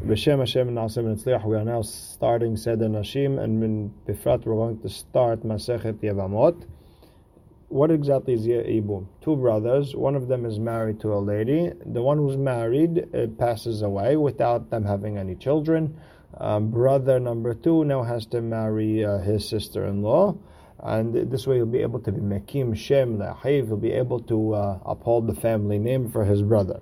B'Shem Hashem Na'aseh V'Nitzliach. We are now starting Seder Nashim, and in Bifrat we're going to start Masechet Yevamot. What exactly is Yibum? Two brothers. One of them is married to a lady. The one who's married uh, passes away without them having any children. Um, brother number two now has to marry uh, his sister-in-law, and this way he'll be able to be Mekim Shem Le'ahiv. He'll be able to uh, uphold the family name for his brother.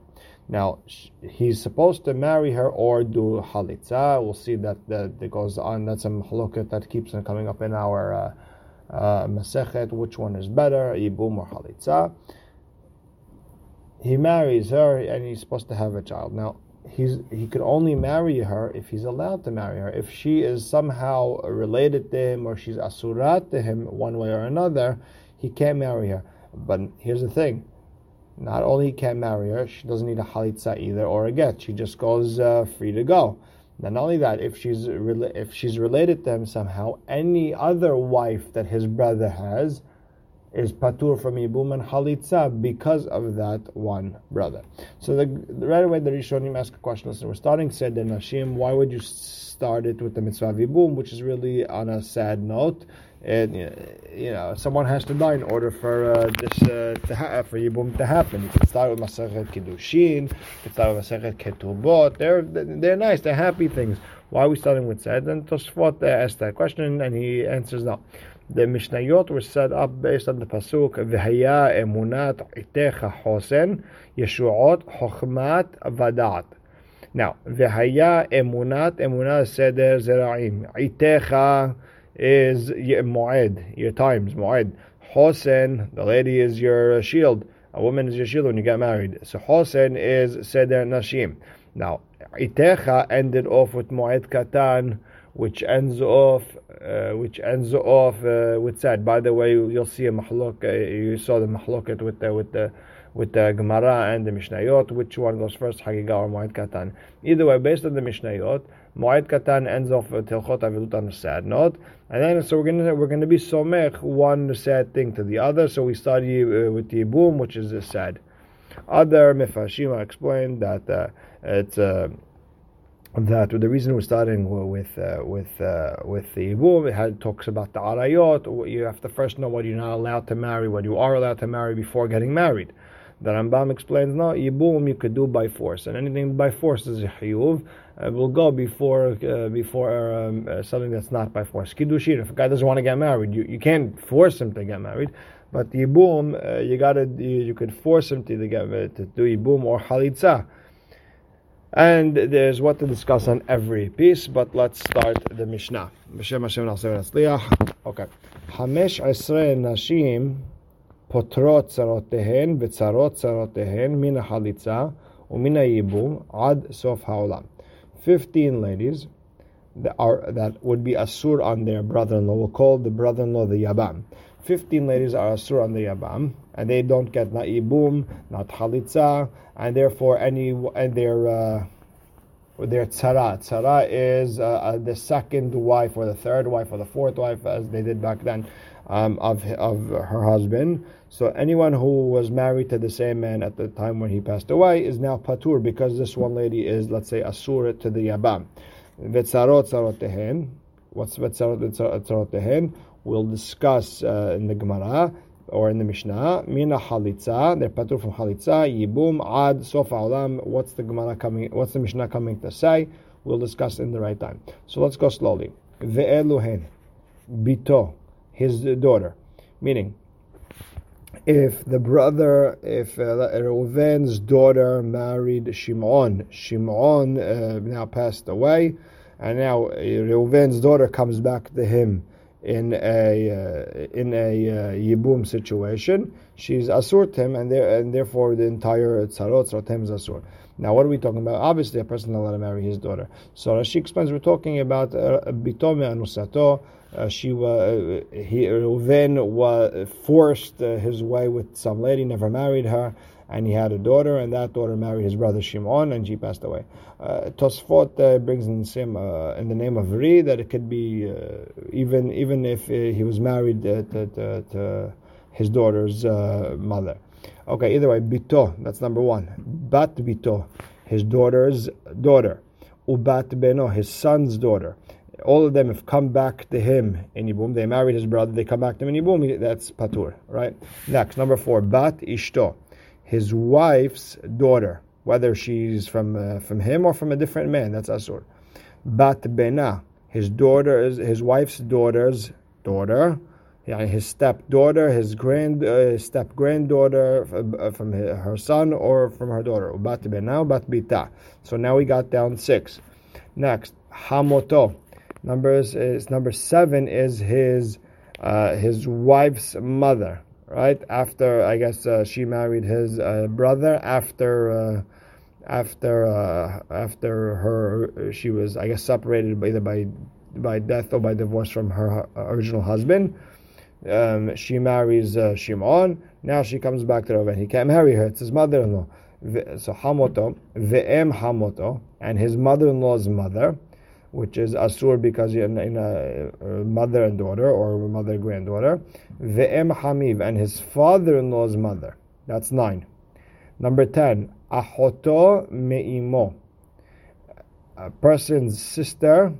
Now he's supposed to marry her or do halitza. We'll see that that, goes on. That's a mahloket that keeps on coming up in our uh, uh, masechet. Which one is better, ibum or halitza? He marries her and he's supposed to have a child. Now he's he could only marry her if he's allowed to marry her. If she is somehow related to him or she's asurat to him one way or another, he can't marry her. But here's the thing not only can't marry her, she doesn't need a halitza either or a get. She just goes uh, free to go. Not only that, if she's if she's related to him somehow, any other wife that his brother has is patur from ibum and halitza because of that one brother. So the, right away the Rishonim ask a question. Listen, we're starting Seder Nashim. Why would you start it with the mitzvah of ibum, which is really on a sad note? And you know someone has to die in order for uh, this uh, to ha- for Yibum to happen. You can start with Masachet Kiddushin, you can start with Masachet Ketubot. They're they're nice, they're happy things. Why are we starting with Sed? And Tosfot asked that question, and he answers no. The Mishnayot were set up based on the pasuk V'haya emunat itecha hosen yeshuot chokhmat vadat. Now, V'haya emunat emunat seder zeraim itecha is Mu'ed, your times, Mu'ed. Hosen, the lady is your shield. A woman is your shield when you get married. So Hosen is Seder Nashim. Now, Itecha ended off with Mu'ed Katan, which ends off, uh, which ends off uh, with Sad. By the way, you'll see a mahluk. Uh, you saw the mahlukat with the with the with the Gemara and the Mishnayot. Which one goes first, Hagigah or Mu'ed Katan? Either way, based on the Mishnayot, Mu'ed Katan ends off with Tilchot Avilut on a sad note, and then so we're gonna we're gonna be somech one sad thing to the other. So we study uh, with the Yibum, which is a sad. Other Mifashima explained that uh, it's. Uh, that the reason we're starting with uh, with uh, with the Yibum, it had, talks about the Arayot. You have to first know what you're not allowed to marry, what you are allowed to marry before getting married. The Rambam explains no, Yibum you could do by force, and anything by force is a uh, will go before uh, before um, uh, something that's not by force. Kiddushin. If a guy doesn't want to get married, you, you can't force him to get married. But yibum, uh, you gotta you, you could force him to, get uh, to do yibum or halitza. And there's what to discuss on every piece, but let's start the Mishnah. Hashem Hashem Okay. Hamesh Esrei Nashim Potrot Zarotehen V'tzarot Zarotehen Mina Halitza Umina Yibum Ad Sof Haolam. 15 ladies that are that would be asur on their brother-in-law. We'll call the brother-in-law the yabam. 15 ladies are asur on the yabam, and they don't get na'ibum, not halitza, and therefore any and their uh, their tzara. Tzara is uh, uh, the second wife or the third wife or the fourth wife, as they did back then, um, of of her husband. So anyone who was married to the same man at the time when he passed away is now patur because this one lady is, let's say, asur to the yabam. Vetzarot tzarot What's vetzarot tzarot We'll discuss uh, in the Gemara or in the Mishnah. Mina halitza. They're patur from halitza. Yibum ad sof alam. What's the Gemara coming? What's the Mishnah coming to say? We'll discuss in the right time. So let's go slowly. Ve'eluhen bito, his daughter, meaning if the brother, if uh, Reuven's daughter married Shimon, Shimon uh, now passed away, and now uh, Reuven's daughter comes back to him in a uh, in a uh, yibum situation, she's asur him, and, there, and therefore the entire tzarot tzarot is asur. Now, what are we talking about? Obviously, a person not allowed to marry his daughter. So she explains we're talking about uh, bitome anusato. Uh, she was uh, he Reuven was forced uh, his way with some lady, never married her, and he had a daughter, and that daughter married his brother Shimon, and she passed away. Uh, Tosfot uh, brings in sim uh, in the name of Ri that it could be even even if he was married to, to, to his daughter's mother. Okay, either way, bito, that's number one. Bat bito, his daughter's daughter. ubat beno, his son's daughter. All of them have come back to him in Yibum. They married his brother. They come back to him in Yibum. That's patur, right? Next, number four, bat ishto, his wife's daughter, whether she's from uh, from him or from a different man. That's asur. Bat bena, his daughter's, his wife's daughter's daughter yeah, his stepdaughter, his grand uh, step granddaughter uh, from her son or from her daughter. Ubat now bat bita. So now we got down six. Next, hamoto. Numbers is number seven is his uh, his wife's mother. Right after I guess uh, she married his uh, brother after uh, after after her she was I guess separated either by by death or by divorce from her original husband um, she marries uh, Shimon. Now she comes back to Reuven. He can't marry her. It's his mother-in-law. So Hamoto, ve'em Hamoto, and his mother-in-law's mother, which is Asur because you're in, in a, mother and daughter or mother granddaughter. Ve'em Hamiv, and his father-in-law's mother. That's nine. Number ten, Ahoto Me'imo, a person's sister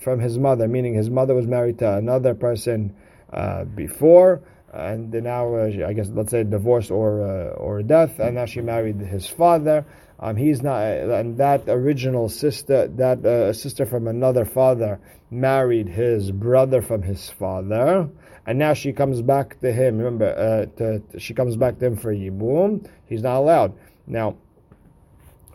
from his mother, meaning his mother was married to another person uh, before, and now uh, I guess let's say divorce or uh, or death, and now she married his father. Um, he's not, and that original sister, that uh, sister from another father, married his brother from his father, and now she comes back to him. Remember, uh, to, she comes back to him for yibum. He's not allowed. Now,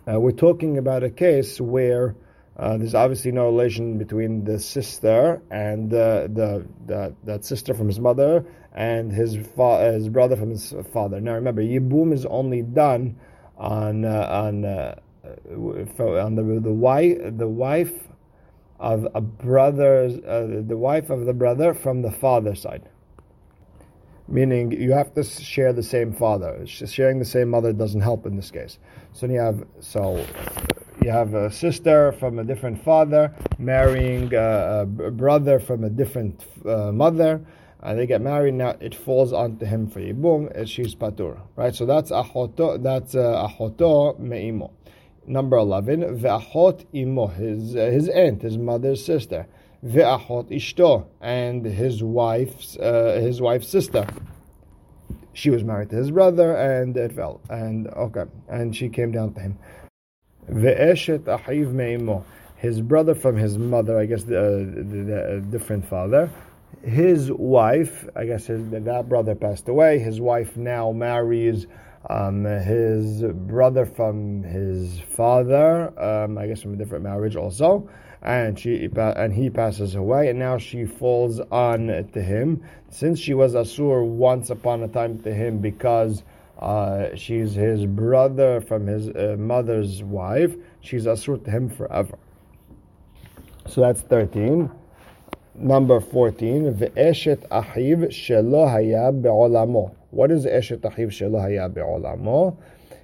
uh, we're talking about a case where uh, there's obviously no relation between the sister and uh, the, the that sister from his mother and his fa- his brother from his father. Now remember, yibum is only done on uh, on uh, on the the wife the wife of a brother uh, the wife of the brother from the father side. Meaning you have to share the same father. Sharing the same mother doesn't help in this case. So you have so you have a sister from a different father marrying a, a brother from a different uh, mother. And they get married now. It falls onto him for yibum. She's patur, right? So that's achoto. That's uh, meimo. Number eleven, ve'achot imo, his uh, his aunt, his mother's sister. Ve'achot ishto, and his wife's uh, his wife's sister she was married to his brother and it fell and okay and she came down to him Ve'eshet ahiv me'imo. His brother from his mother, I guess the, uh, the, the, uh, different father. His wife, I guess his, that brother passed away. His wife now marries um, his brother from his father, um, I guess from a different marriage also, and she and he passes away, and now she falls on to him. Since she was asur once upon a time to him because uh, she's his brother from his uh, mother's wife. She's asur to him forever. So that's 13. Number 14. Ve'eshet ahiv shelo haya be'olamo. What is eshet ahiv shelo be'olamo?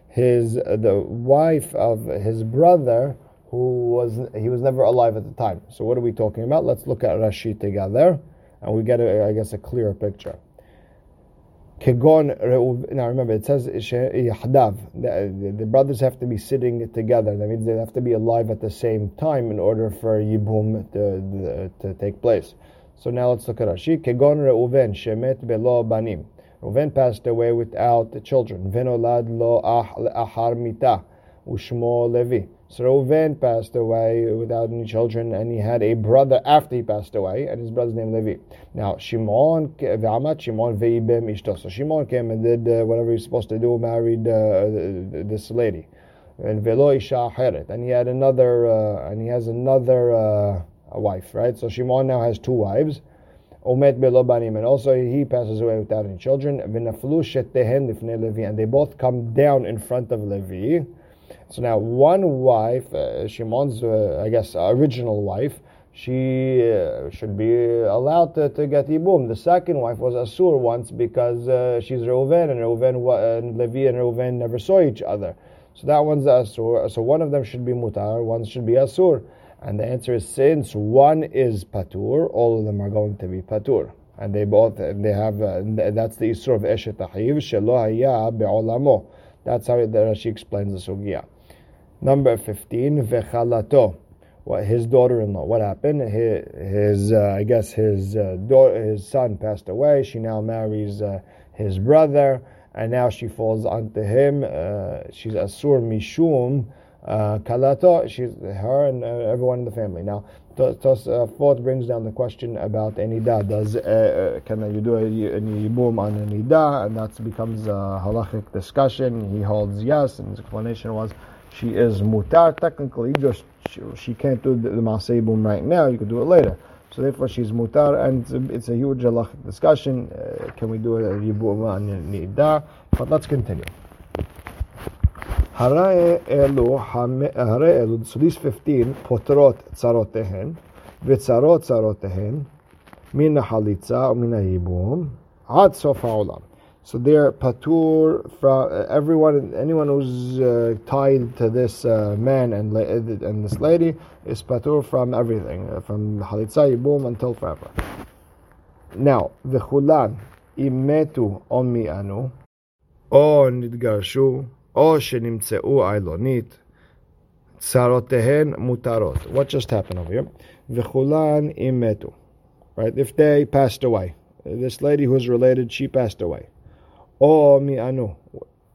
His, the wife of his brother who was, he was never alive at the time. So what are we talking about? Let's look at Rashi together and we get, a, I guess, a clearer picture. Kegon Now remember, it says Yahdav. The, the brothers have to be sitting together. That means they have to be alive at the same time in order for Yibum to, to take place. So now let's look at Rashi. Kegon Reuven Shemet Belo Banim. Reuven passed away without children. Venolad Lo Ahar Mita. Ushmo Levi. So Reuven passed away without any children, and he had a brother after he passed away, and his brother's name Levi. Now Shimon, Shimon ve'ibem. So Shimon came and did uh, whatever he's supposed to do, married uh, this lady, and velo isha and he had another, uh, and he has another uh, wife, right? So Shimon now has two wives. Omet belobanim, and also he passes away without any children. And they both come down in front of Levi. So now one wife, uh, Shimon's, uh, I guess, original wife, she uh, should be allowed to, to get Yibum. The second wife was Asur once because uh, she's Reuven, and Reuven and Levi and Reuven never saw each other. So that one's Asur. So one of them should be Mutar, one should be Asur. And the answer is since one is Patur, all of them are going to be Patur. And they both, they have, uh, that's the Isur of Eshet Ahiv, Shelo Haya That's how the Rashi explains the Sugiyah. Number 15, vechalato. what his daughter-in-law. What happened? His, his uh, I guess his uh, daughter, his son passed away. She now marries uh, his brother, and now she falls onto him. Uh, she's asur mishum uh, kalato. She's her and uh, everyone in the family. Now, Uh, Tosafot brings down the question about nida. Does uh, uh, can you do a, a yibum on a nida? And that becomes a halachic discussion. He holds yes, and his explanation was she is mutar technically, just she, she can't do the, the right now, you could do it later. So therefore she's mutar, and it's a, it's a huge halachic discussion. Uh, can we do a ribu on nida? But let's continue. הרי אלו, הרי אלו, so these 15 פותרות צרותיהן, וצרות צרותיהן, מן החליצה ומן הייבום, עד סוף העולם. So they're patur from uh, everyone, anyone who's uh, tied to this uh, man and la- and this lady is patur from everything, uh, from halitza boom until forever. Now, v'chulan imetu o mi'anu, או נתגרשו, או שנמצאו עילונית, צרותיהן mutarot. What just happened over here? V'chulan imetu. Right, if they passed away, this lady who's related, she passed away. Oh, mi'anu.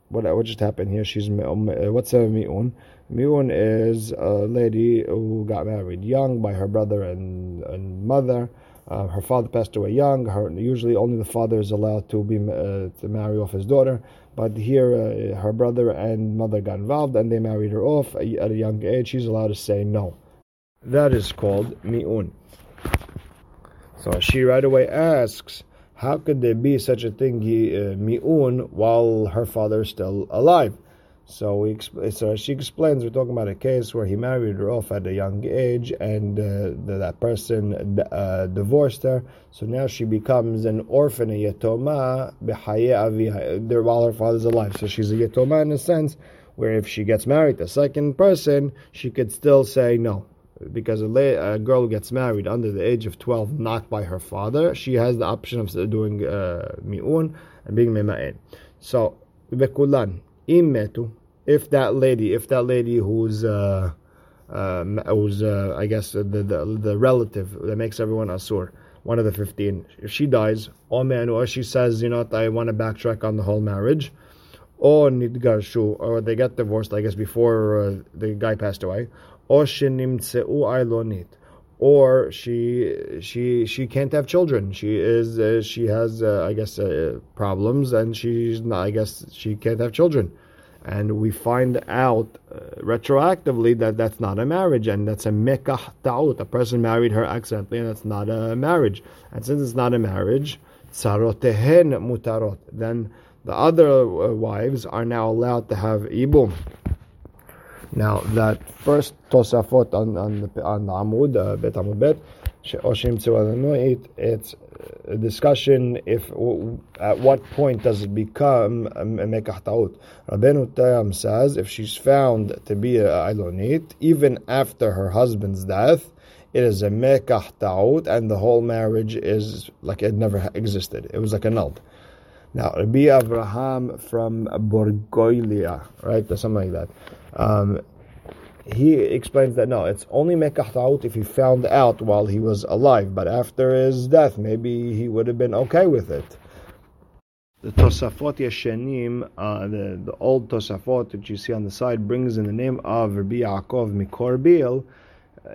What, what just happened here? She's what's a mi'un? Mi'un is a lady who got married young by her brother and, and mother. uh, her father passed away young. Her, usually, only the father is allowed to be uh, to marry off his daughter. But here, uh, her brother and mother got involved, and they married her off at a young age. She's allowed to say no. That is called mi'un. So she right away asks, how could there be such a thing, uh, mi'un, while her father is still alive? So, we, so she explains, we're talking about a case where he married her off at a young age and uh, that person uh, divorced her. So now she becomes an orphan, a yatoma, while her father's alive. So she's a yatoma in a sense where if she gets married to a second person, she could still say no because a, a, girl gets married under the age of 12, not by her father, she has the option of doing uh, mi'un and being mema'in. So, bekulan, imetu, if that lady, if that lady who's, uh, uh, who's uh, I guess, the, the, the relative that makes everyone asur, one of the 15, if she dies, or man, or she says, you know, I want to backtrack on the whole marriage, or nidgarshu, or they get divorced, I guess, before uh, the guy passed away, or or she she she can't have children. She is uh, she has uh, I guess uh, problems, and she's not, I guess she can't have children. And we find out uh, retroactively that that's not a marriage, and that's a mekah ta'ut. A person married her accidentally, and that's not a marriage. And since it's not a marriage, tsarotehen mutarot. Then the other uh, wives are now allowed to have ibum. Now that first Tosafot on on the on the Amud uh, Bet Amud Bet Oshim Tzivanoit, it's a discussion if at what point does it become a mekah taut. Rabbeinu Tam says if she's found to be a ilonit even after her husband's death, it is a mekah taut, and the whole marriage is like it never existed. It was like annulled. Now, Rabbi Avraham from Borgoilia, right, or something like that. Um, he explains that no, it's only mekah if he found out while he was alive, but after his death, maybe he would have been okay with it. The Tosafot Yeshenim, uh, the, the old Tosafot that you see on the side, brings in the name of Rabbi Yaakov Mikorbil.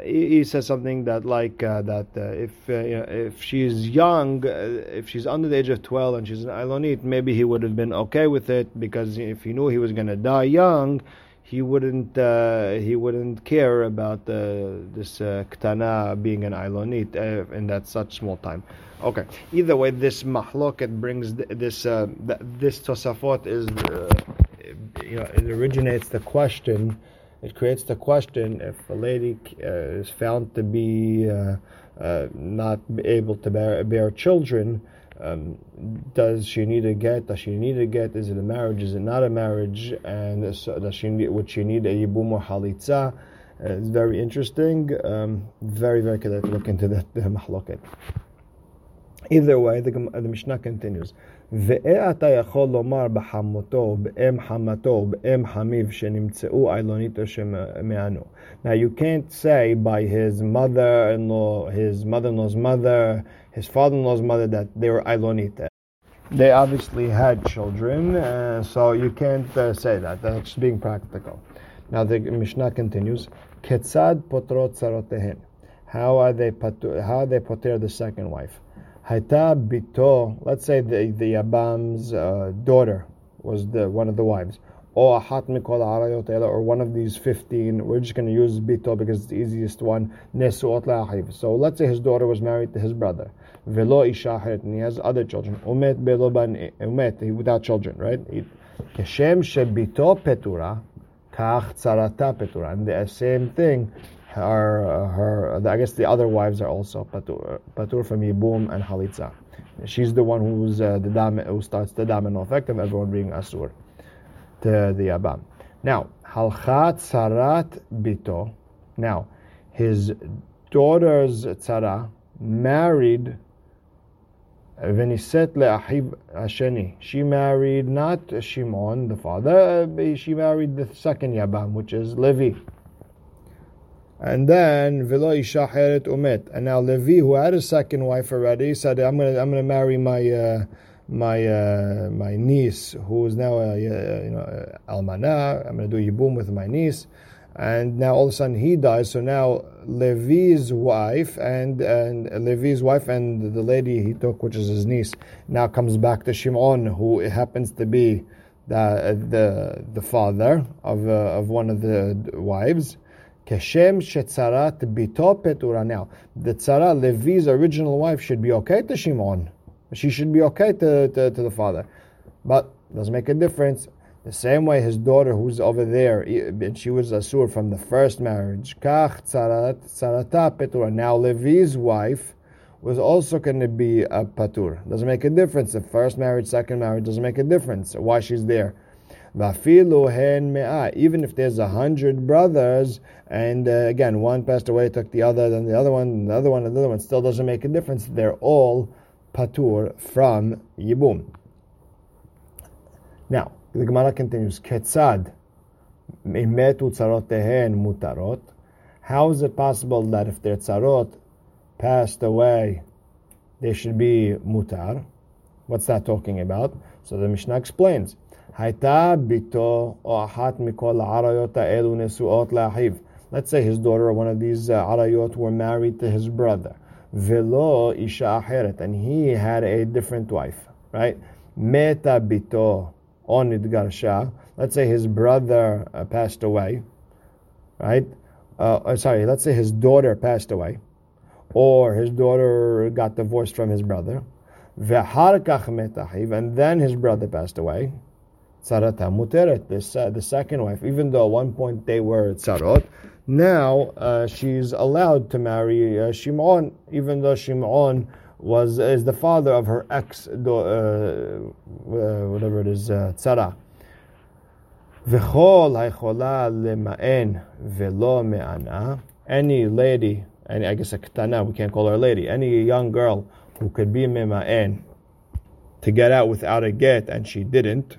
He, says something that like uh, that uh, if uh, you know, if she's young, uh, if she's under the age of twelve and she's an Ilonit, maybe he would have been okay with it because if he knew he was going to die young, he wouldn't uh, he wouldn't care about uh, this ktana being an ilonit in that such small time. Okay. Either way, this mahlok it brings this this tosafot is you know it originates the question. It creates the question if a lady is found to be not able to bear, bear children um, does she need a get? Does she need a get? Is it a marriage? Is it not a marriage? And so does she need, would she need a yibum or halitza? Uh, it's very interesting. Um, very, very good to look into that mahloket. Either way, the, the Mishnah continues. ואתה יכול לומר בחמותו, באם חמתו, באם חמיו שנמצאו עילוניתו שמענו. Now you can't say by his mother-in-law, his mother-in-law's mother, his father-in-law's mother that they were Ailonita. They obviously had children, uh, so you can't uh, say that. That's being practical. Now the Mishnah continues, Ketzad potrot sarotehen. How are they how are they poter the second wife? Haita bito. Let's say the the Abam's uh, daughter was the one of the wives, or or one of these fifteen. We're just going to use bito because it's the easiest one. Nesuot. So let's say his daughter was married to his brother. Velo isha and he has other children. Umet belo ban umet without children, right? Keshem shebito petura, kach petura, and the same thing her, her, I guess the other wives are also patur, patur from Yibum and Halitza. She's the one who's uh, the dam, who starts the domino effect of everyone being asur to the Abam. Now, halchat sarat bito. Now, his daughter's tzara married Veniset le'ahiv Hasheni. She married not Shimon, the father, she married the second Yabam, which is Levi. And then Velo Isha Umet. And now Levi, who had a second wife already, said, "I'm gonna I'm gonna marry my uh, my uh, my niece, who is now a, you know almana. I'm gonna do yibum with my niece." And now all of a sudden he dies. So now Levi's wife and and Levi's wife and the lady he took, which is his niece, now comes back to Shimon, who happens to be the the the father of uh, of one of the wives. Keshem shetzarat bito petura. Now, the tzara, Levi's original wife, should be okay to Shimon. She should be okay to, to, to the father. But doesn't make a difference. The same way his daughter, who's over there, and she was a asur from the first marriage. Kach tzarat tzarata petura. Now Levi's wife was also going to be a patur. Doesn't make a difference. The first marriage, second marriage, doesn't make a difference. Why she's there. Even if there's a hundred brothers, and uh, again, one passed away, took the other, then the other one, the other one, the other one, still doesn't make a difference. They're all patur from Yibum. Now, the Gemara continues, Ketzad mutarot. How is it possible that if their tzarot passed away, they should be mutar? What's that talking about? So the Mishnah explains. הייתה ביתו או אחת מכל העריות האלו נשואות לאחיו. Let's say his daughter or one of these uh, arayot were married to his brother. Velo isha אחרת, and he had a different wife, right? Meta bito on garsha. Let's say his brother uh, passed away, right? Uh, uh, sorry, let's say his daughter passed away, or his daughter got divorced from his brother. And then his brother passed away. Tzarata Muteret, the second wife, even though at one point they were Tzarot, now uh, she's allowed to marry uh, Shimon, even though Shimon was is the father of her ex, uh, uh, whatever it is, uh. Any lady, and I guess a ketana, we can't call her a lady, any young girl who could be mema'en to get out without a get, and she didn't,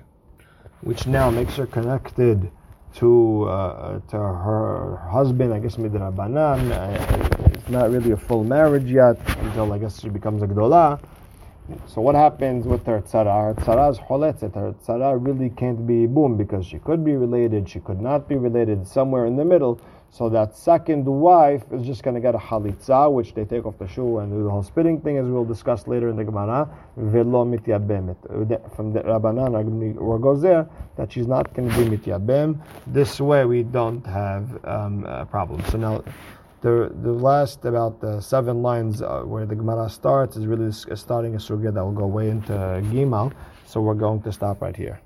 which now makes her connected to uh, to her husband. I guess midrabanan. Uh, it's not really a full marriage yet until I guess she becomes a gdola. So what happens with her tzara? Her tzara is. Her tzara really can't be boom because she could be related, she could not be related, somewhere in the middle. So that second wife is just going to get a halitza, which they take off the shoe and do the whole spitting thing, as we'll discuss later in the Gemara. Velo mityabemet. From the Rabbanan, or goes there that she's not going to be mityabem. This way, we don't have um, a problem. So now. The, the last about the seven lines uh, where the Gemara starts is really starting a sugya that will go way into Gimal. So we're going to stop right here.